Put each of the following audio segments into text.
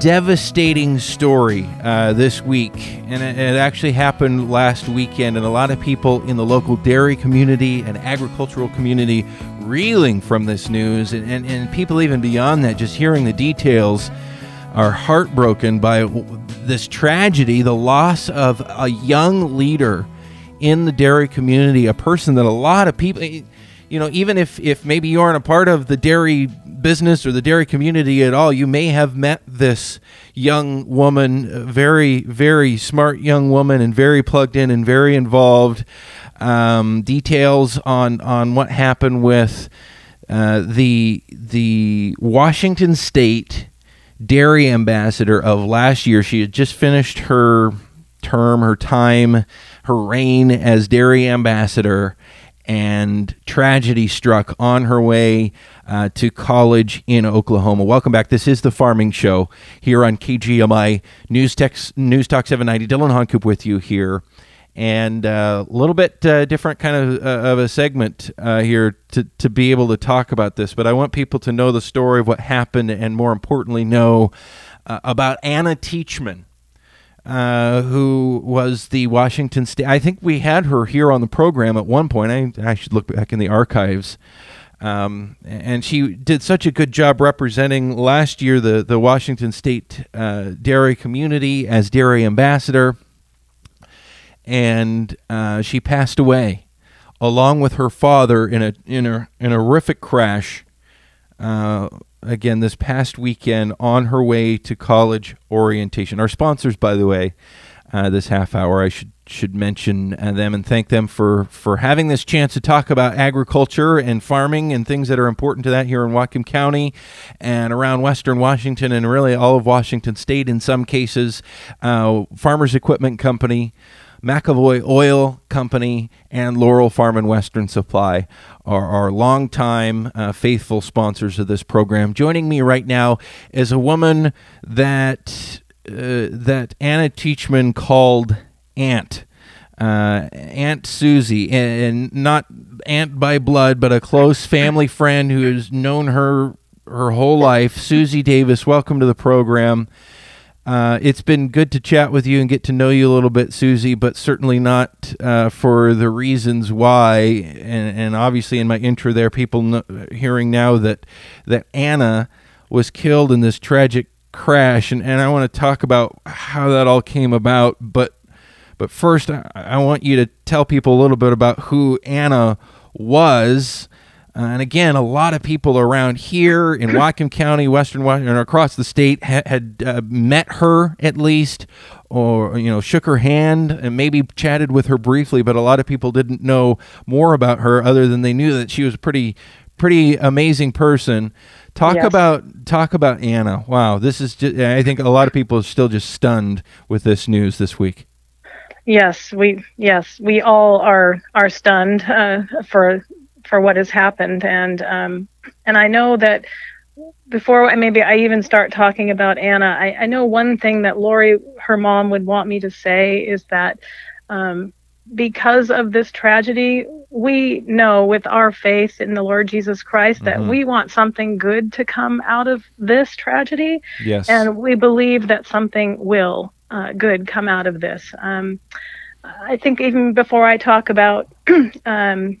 devastating story uh, this week, and it, it, actually happened last weekend. And a lot of people in the local dairy community and agricultural community reeling from this news, and, and, and people even beyond that, just hearing the details, are heartbroken by this tragedy the loss of a young leader in the dairy community, a person that a lot of people you know, even if if maybe you aren't a part of the dairy business or the dairy community at all, you may have met this young woman, very very smart young woman, and very plugged in and very involved. Um, details on on what happened with uh, the the Washington State dairy ambassador of last year. She had just finished her term, her time, her reign as dairy ambassador and tragedy struck on her way uh, to college in Oklahoma. Welcome back. This is the Farming Show here on KGMI News, News Talk 790. Dylan Honcoop with you here. And a uh, little bit uh, different kind of, uh, of a segment uh, here to, to be able to talk about this. But I want people to know the story of what happened and, more importantly, know uh, about Anna Teachman. Uh, who was the Washington State. I think we had her here on the program at one point. I, I should look back in the archives. Um, and she did such a good job representing last year the, the Washington State uh, dairy community as dairy ambassador. And uh, she passed away along with her father in a in a, in a horrific crash uh, again this past weekend on her way to college orientation. Our sponsors, by the way, uh, this half hour, I should should mention uh, them and thank them for for having this chance to talk about agriculture and farming and things that are important to that here in Whatcom County and around Western Washington and really all of Washington State in some cases. Uh, Farmers Equipment Company. McAvoy Oil Company and Laurel Farm and Western Supply are our longtime uh, faithful sponsors of this program. Joining me right now is a woman that uh, that Anna Teachman called Aunt. Uh, Aunt Susie, and, and not aunt by blood, but a close family friend who has known her her whole life. Susie Davis, welcome to the program. Uh, it's been good to chat with you and get to know you a little bit, Susie, but certainly not uh, for the reasons why. And, and, obviously, in my intro, there, people know, hearing now that that Anna was killed in this tragic crash, and, and I want to talk about how that all came about. But but first, I, I want you to tell people a little bit about who Anna was uh, and again, a lot of people around here in Whatcom County, Western Washington, and across the state ha- had uh, met her at least, or you know, shook her hand and maybe chatted with her briefly. But a lot of people didn't know more about her other than they knew that she was a pretty, pretty amazing person. Talk yes. about talk about Anna. Wow, this is. Just, I think a lot of people are still just stunned with this news this week. Yes, we yes we all are are stunned uh, for for what has happened and um, and I know that before maybe I even start talking about Anna, I, I know one thing that Lori, her mom, would want me to say is that um, because of this tragedy, we know with our faith in the Lord Jesus Christ that mm-hmm. we want something good to come out of this tragedy. Yes. And we believe that something will uh, good come out of this. Um, I think even before I talk about um,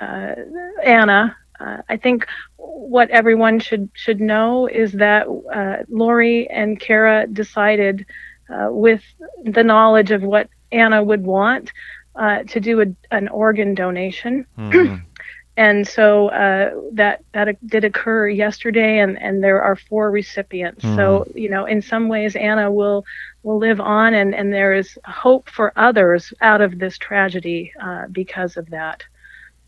uh, Anna, uh, I think what everyone should should know is that uh, Lori and Kara decided, uh, with the knowledge of what Anna would want, uh, to do a, an organ donation. Mm-hmm. and so uh, that that did occur yesterday, and, and there are four recipients. Mm-hmm. So you know, in some ways, Anna will will live on, and, and there is hope for others out of this tragedy because of that.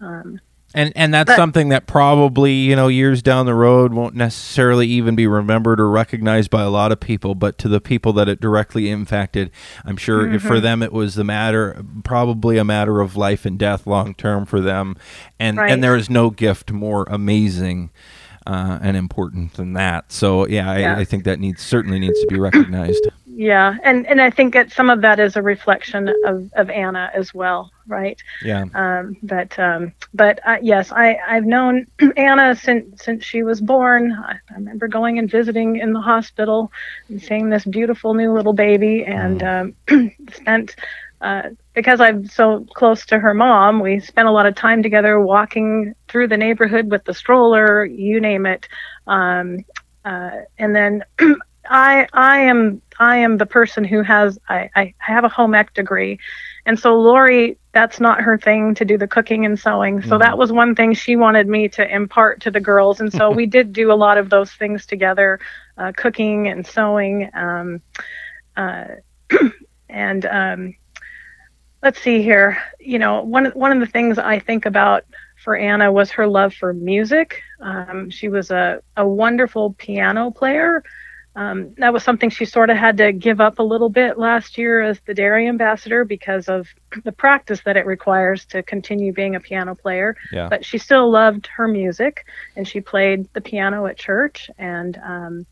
Um, and and that's but, something that probably you know years down the road won't necessarily even be remembered or recognized by a lot of people, but to the people that it directly impacted, I'm sure mm-hmm. for them it was the matter, probably a matter of life and death long term for them, and right. and there is no gift more amazing uh, and important than that. So yeah, I, Yeah. I think that needs certainly needs to be recognized. Yeah, and and I think that some of that is a reflection of of Anna as well, right? Yeah. Um, but um, but uh, yes, I I've known Anna since since she was born. I, I remember going and visiting in the hospital and seeing this beautiful new little baby, and um, spent. Uh, because I'm so close to her mom, we spent a lot of time together walking through the neighborhood with the stroller, you name it. Um, uh, and then I I am I am the person who has I, I have a home ec degree, and so Lori that's not her thing to do the cooking and sewing. So that was one thing she wanted me to impart to the girls, and so we did do a lot of those things together, uh, cooking and sewing. Um, uh, and um, let's see here. You know, one one of the things I think about for Anna was her love for music. Um, she was a, a wonderful piano player. Um, that was something she sort of had to give up a little bit last year as the dairy ambassador because of the practice that it requires to continue being a piano player. Yeah. But she still loved her music and she played the piano at church and um,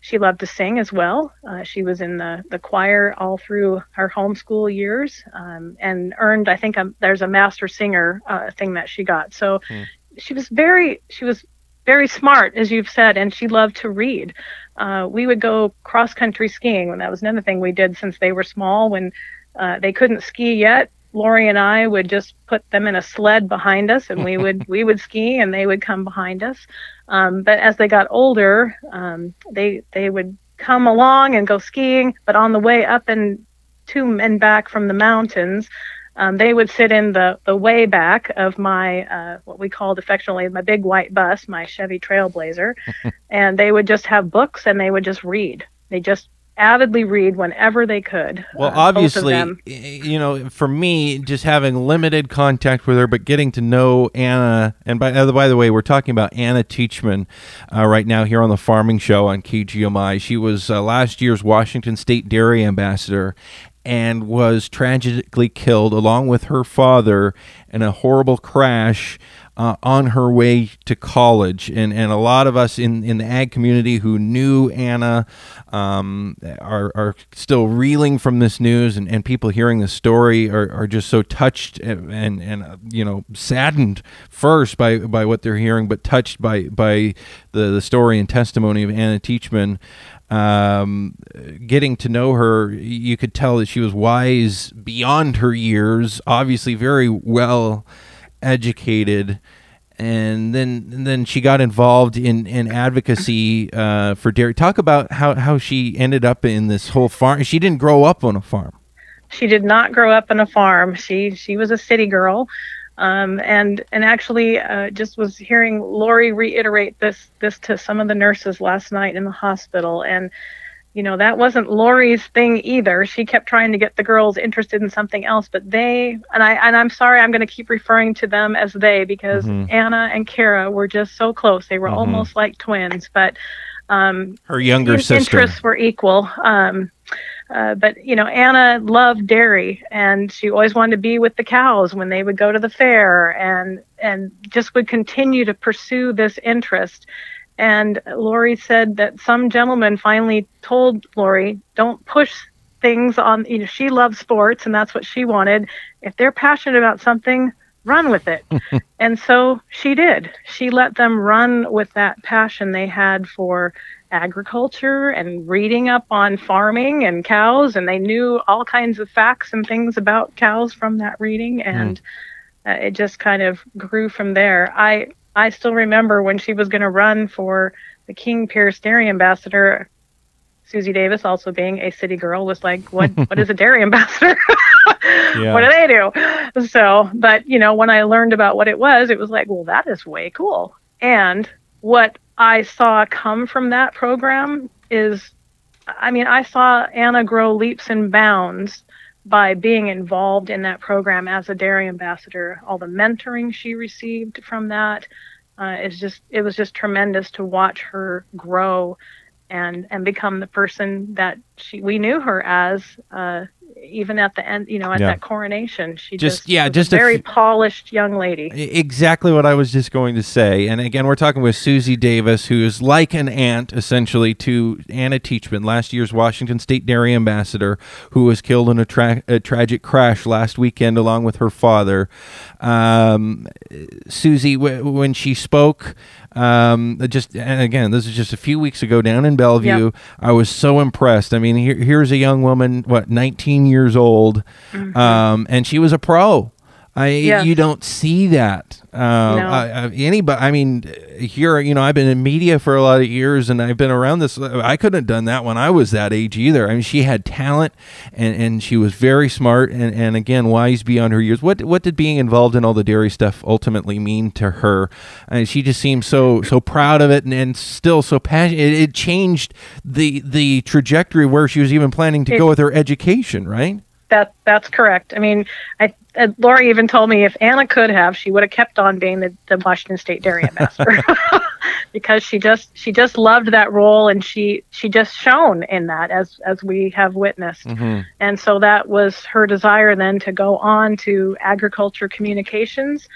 she loved to sing as well. Uh, she was in the, the choir all through her homeschool years um, and earned, I think, a, there's a master singer uh, thing that she got. So Hmm. she was very, she was very smart, as you've said, and she loved to read. Uh, we would go cross country skiing, and that was another thing we did since they were small. When uh, they couldn't ski yet, Lori and I would just put them in a sled behind us, and we would we would ski, and they would come behind us. Um, but as they got older, um, they they would come along and go skiing, but on the way up and to and back from the mountains, um, they would sit in the, the way back of my uh, what we called affectionately my big white bus, my Chevy Trailblazer, and they would just have books and they would just read. They just avidly read whenever they could. Well, uh, obviously, you know, for me, just having limited contact with her, but getting to know Anna, and by, uh, by the way, we're talking about Anna Teachman uh, right now here on the Farming Show on KGMI. She was uh, last year's Washington State Dairy Ambassador and was tragically killed along with her father in a horrible crash uh, on her way to college. And, and a lot of us in, in the ag community who knew Anna um, are, are still reeling from this news, and, and people hearing the story are, are just so touched and, and, uh, you know, saddened first by, by what they're hearing, but touched by, by the, the story and testimony of Anna Teachman um, getting to know her, you could tell that she was wise beyond her years, obviously very well educated. And then, and then she got involved in, in advocacy uh, for dairy. Talk about how, how she ended up in this whole farm. She didn't grow up on a farm. She did not grow up on a farm. She she was a city girl, um, and and actually uh, just was hearing Lori reiterate this this to some of the nurses last night in the hospital, and you know that wasn't Lori's thing either. She kept trying to get the girls interested in something else, but they and I and I'm sorry I'm going to keep referring to them as they because Mhm. Anna and Kara were just so close. They were Mhm. almost like twins, but um, Her younger in- sister. interests were equal. Um, uh, but you know, Anna loved dairy, and she always wanted to be with the cows when they would go to the fair, and and just would continue to pursue this interest. And Lori said that some gentleman finally told Lori, "Don't push things on." You know, she loves sports, and that's what she wanted. If they're passionate about something, run with it. and so she did. She let them run with that passion they had for agriculture and reading up on farming and cows and they knew all kinds of facts and things about cows from that reading and uh, it just kind of grew from there i i still remember when she was going to run for the king pierce dairy ambassador. Susie davis also being a city girl was like what what is a dairy ambassador? What do they do? So but you know when i learned about what it was it was like well that is way cool. And what I saw come from that program is, I mean, I saw Anna grow leaps and bounds by being involved in that program as a dairy ambassador. All the mentoring she received from that uh, is just, it was just tremendous to watch her grow and and become the person that she we knew her as uh, even at the end, you know, at Yeah. that coronation. She Just- just, yeah, just a a very polished young lady. Exactly what I was just going to say. And again, we're talking with Susie Davis, who is like an aunt, essentially, to Anna Teachman, last year's Washington State Dairy Ambassador, who was killed in a, tra- a tragic crash last weekend along with her father. Um, Susie, w- when she spoke, um, just and again, this is just a few weeks ago down in Bellevue. Yep. I was so impressed. I mean, here, here's a young woman, what, 19 years old, um, and she was a pro. I Yes. you don't see that. Um, No. I, I, anybody, I mean, here, you know, I've been in media for a lot of years, and I've been around this. I couldn't have done that when I was that age either. I mean, she had talent, and, and she was very smart, and, and again, wise beyond her years. What what did being involved in all the dairy stuff ultimately mean to her? And she just seemed so so proud of it, and, and still so passionate. It, it changed the the trajectory where she was even planning to go with her education, right? That that's correct. I mean, I uh, Lori even told me if Anna could have, she would have kept on being the, the Washington State Dairy Ambassador because she just she just loved that role and she she just shone in that as as we have witnessed. Mm-hmm. And so that was her desire then to go on to agriculture communications.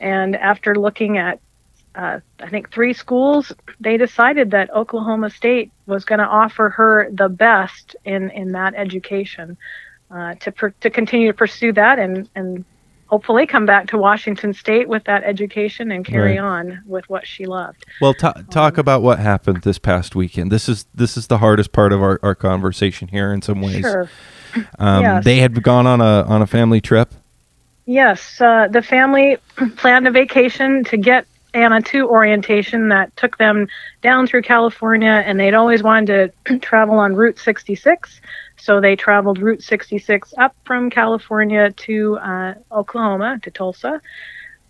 And after looking at, uh, I think, three schools, they decided that Oklahoma State was going to offer her the best in, in that education uh, to, per- to continue to pursue that and, and hopefully come back to Washington State with that education and carry Right. on with what she loved. Well, ta talk about what happened this past weekend. This is this is the hardest part of our, our conversation here in some ways. Sure. Um, Yes. They had gone on a on a family trip. Yes, uh, the family planned a vacation to get Anna to orientation that took them down through California, and they'd always wanted to travel on Route 66. So they traveled Route 66 up from California to uh, Oklahoma, to Tulsa.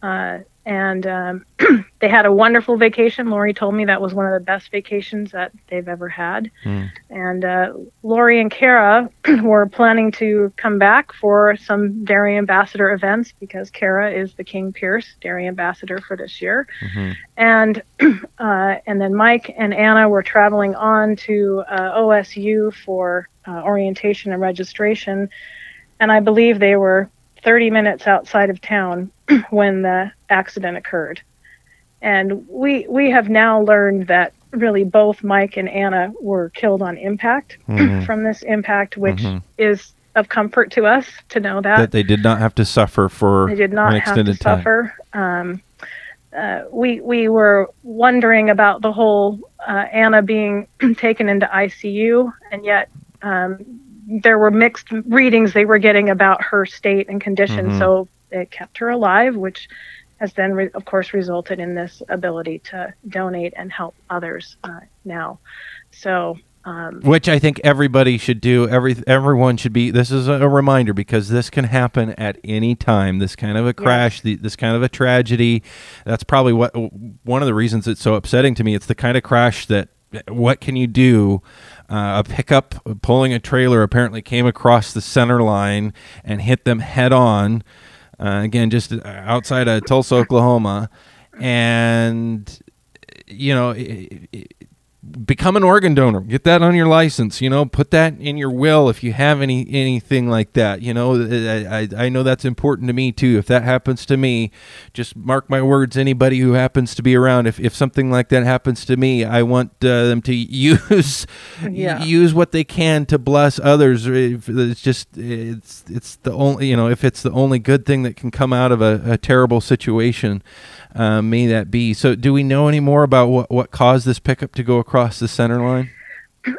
Uh, and um, they had a wonderful vacation. Lori told me that was one of the best vacations that they've ever had. Mm. And uh, Lori and Kara were planning to come back for some Dairy Ambassador events because Kara is the King Pierce Dairy Ambassador for this year. Mhm. And uh, and then Mike and Anna were traveling on to uh, OSU for uh, orientation and registration. And I believe they were 30 minutes outside of town when the accident occurred. And we we have now learned that really both Mike and Anna were killed on impact Mhm. from this impact, which Mhm. is of comfort to us to know that That they did not have to suffer for they did not have to time. suffer. Um, uh, we we were wondering about the whole uh, Anna being taken into ICU, and yet um, there were mixed readings they were getting about her state and condition. Mhm. So it kept her alive, which has then, re- of course, resulted in this ability to donate and help others uh, now. So. Um, Which I think everybody should do. Every everyone should be. This is a reminder because this can happen at any time. This kind of a crash, the, this kind of a tragedy. That's probably what one of the reasons it's so upsetting to me. It's the kind of crash that what can you do? Uh, a pickup pulling a trailer apparently came across the center line and hit them head on. Uh, again, just outside of Tulsa, Oklahoma, and you know. It, it, become an organ donor get that on your license you know put that in your will if you have any anything like that you know I, I, I know that's important to me too if that happens to me just mark my words anybody who happens to be around if, if something like that happens to me i want uh, them to use Yeah. use what they can to bless others If it's just it's it's the only you know if it's the only good thing that can come out of a, a terrible situation uh, may that be. So, do we know any more about what, what caused this pickup to go across the center line?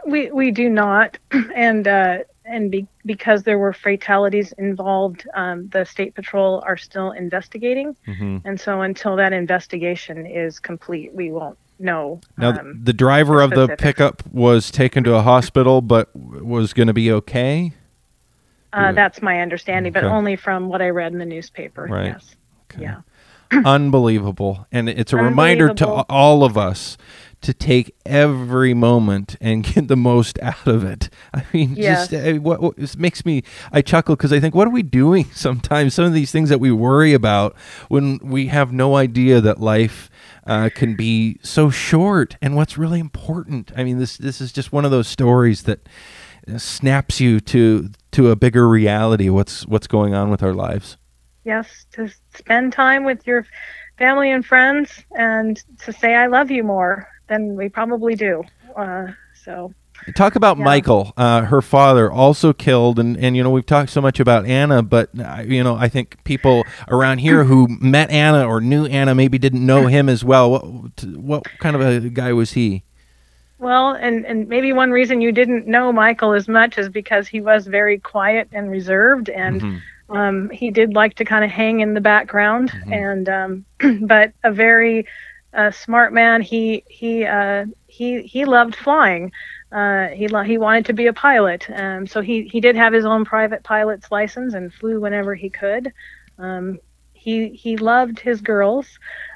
We we do not, and uh, and be, because there were fatalities involved, um, the state patrol are still investigating, Mm-hmm. and so until that investigation is complete, we won't know. Now, um, the driver of the pickup was taken to a hospital, but was going to be okay. uh, that's my understanding, but only from what I read in the newspaper. Right. Yes. Okay. Yeah. Unbelievable, and it's a reminder to all of us to take every moment and get the most out of it. I mean, Yes. just uh, what, what this makes me I chuckle because I think, what are we doing? Sometimes some of these things that we worry about when we have no idea that life uh, can be so short and what's really important. I mean, this this is just one of those stories that snaps you to to a bigger reality. What's what's going on with our lives? Yes, to spend time with your family and friends, and to say I love you more than we probably do. Uh, so Talk about Yeah. Michael, uh, her father, also killed, and and you know we've talked so much about Anna, but uh, you know I think people around here who met Anna or knew Anna maybe didn't know him as well. What what kind of a guy was he? Well, and and maybe one reason you didn't know Michael as much is because he was very quiet and reserved, and Mhm. um, he did like to kind of hang in the background. Mhm. And um, but a very uh, smart man. He he uh, he he loved flying. Uh, he lo- he wanted to be a pilot. Um, so he he did have his own private pilot's license and flew whenever he could. Um, he he loved his girls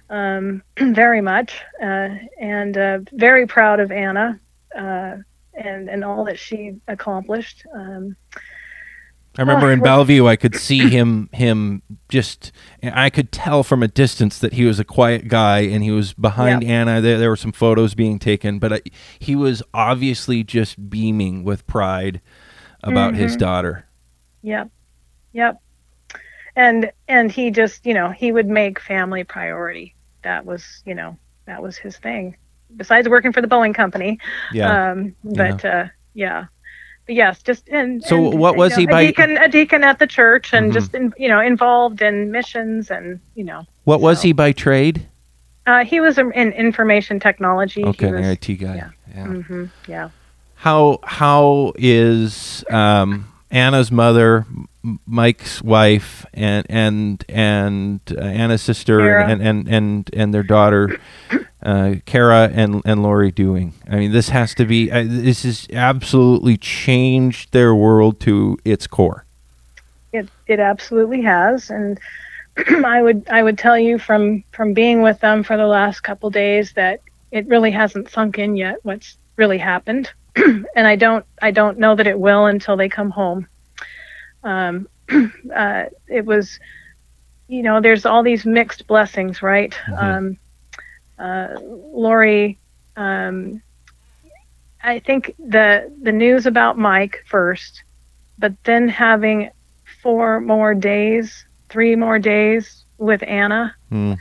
um, very much, uh, and uh, very proud of Anna uh, and and all that she accomplished. I remember in Bellevue, I could see him him just. I could tell from a distance that he was a quiet guy, and he was behind Anna. There, there were some photos being taken, but I, he was obviously just beaming with pride about his Mhm. daughter. Yep. Yep. And and he just, you know, he would make family priority. That was, you know, that was his thing. Besides working for the Boeing company. Yeah. Um but uh yeah. But yes, just and So and, what you was know, he a deacon a deacon at the church and Mhm. just in, you know, involved in missions and, you know. what was he by trade? Uh he was in information technology. Okay, was, an IT guy. yeah. yeah. mhm, yeah. How how is um, Anna's mother, Mike's wife, and and and uh, Anna's sister, and, and and and their daughter, uh, Kara and and Lori doing? I mean, this has to be. Uh, this has absolutely changed their world to its core. it it absolutely has and i would i would tell you from from being with them for the last couple days that it really hasn't sunk in yet what's really happened and i don't i don't know that it will until they come home um uh it was you know there's all these mixed blessings right Mhm. um uh lori um i think the the news about mike first but then having four more days, three more days with Anna, Hmm.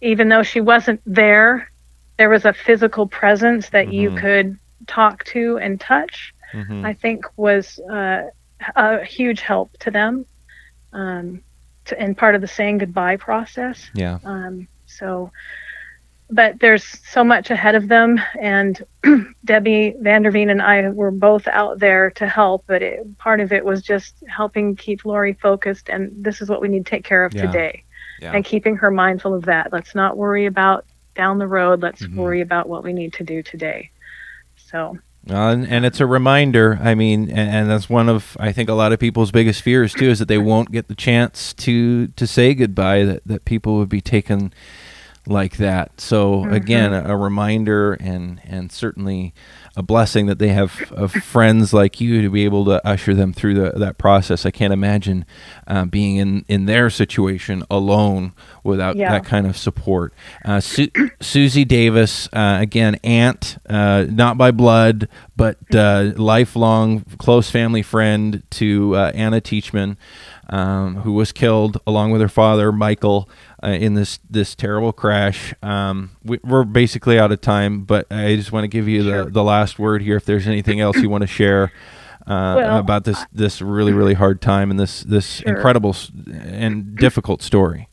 even though she wasn't there, there was a physical presence that you Mhm. could talk to and touch. Mhm. I think was uh, a huge help to them, um, to, and part of the saying goodbye process. Yeah. Um, so, but there's so much ahead of them, and Debbie Vanderveen and I were both out there to help. But it, part of it was just helping keep Lori focused, and this is what we need to take care of Yeah. today, Yeah. and keeping her mindful of that. Let's not worry about down the road. Let's Mhm. worry about what we need to do today. So, Uh, and, and it's a reminder. I mean, and, and that's one of I think a lot of people's biggest fears too is that they won't get the chance to to say goodbye. That that people would be taken like that. So Mhm. again, a, a reminder and and certainly a blessing that they have of friends like you to be able to usher them through the, that process. I can't imagine uh, being in, in their situation alone without Yeah. that kind of support. Uh, Su- Susie Davis, uh, again, aunt, uh, not by blood, but uh, lifelong close family friend to uh, Anna Teachman, um, who was killed along with her father, Michael. Uh, in this this terrible crash, um, we, we're basically out of time. But I just want to give you Sure. the, the last word here. If there's anything else you want to share uh, Well, about this this really really hard time and this this Sure. incredible and difficult story.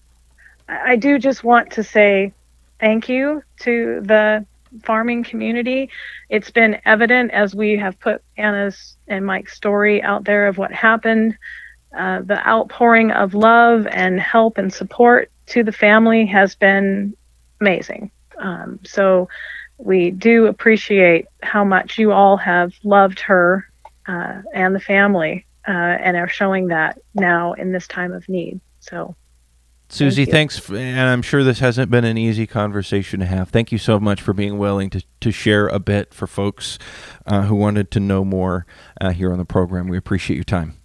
I do just want to say thank you to the farming community. It's been evident as we have put Anna's and Mike's story out there of what happened. Uh, the outpouring of love and help and support to the family has been amazing. Um, so we do appreciate how much you all have loved her uh, and the family uh, and are showing that now in this time of need. So Susie, you. thanks, and I'm sure this hasn't been an easy conversation to have. Thank you so much for being willing to, to share a bit for folks uh, who wanted to know more uh, here on the program. We appreciate your time.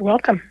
You're welcome.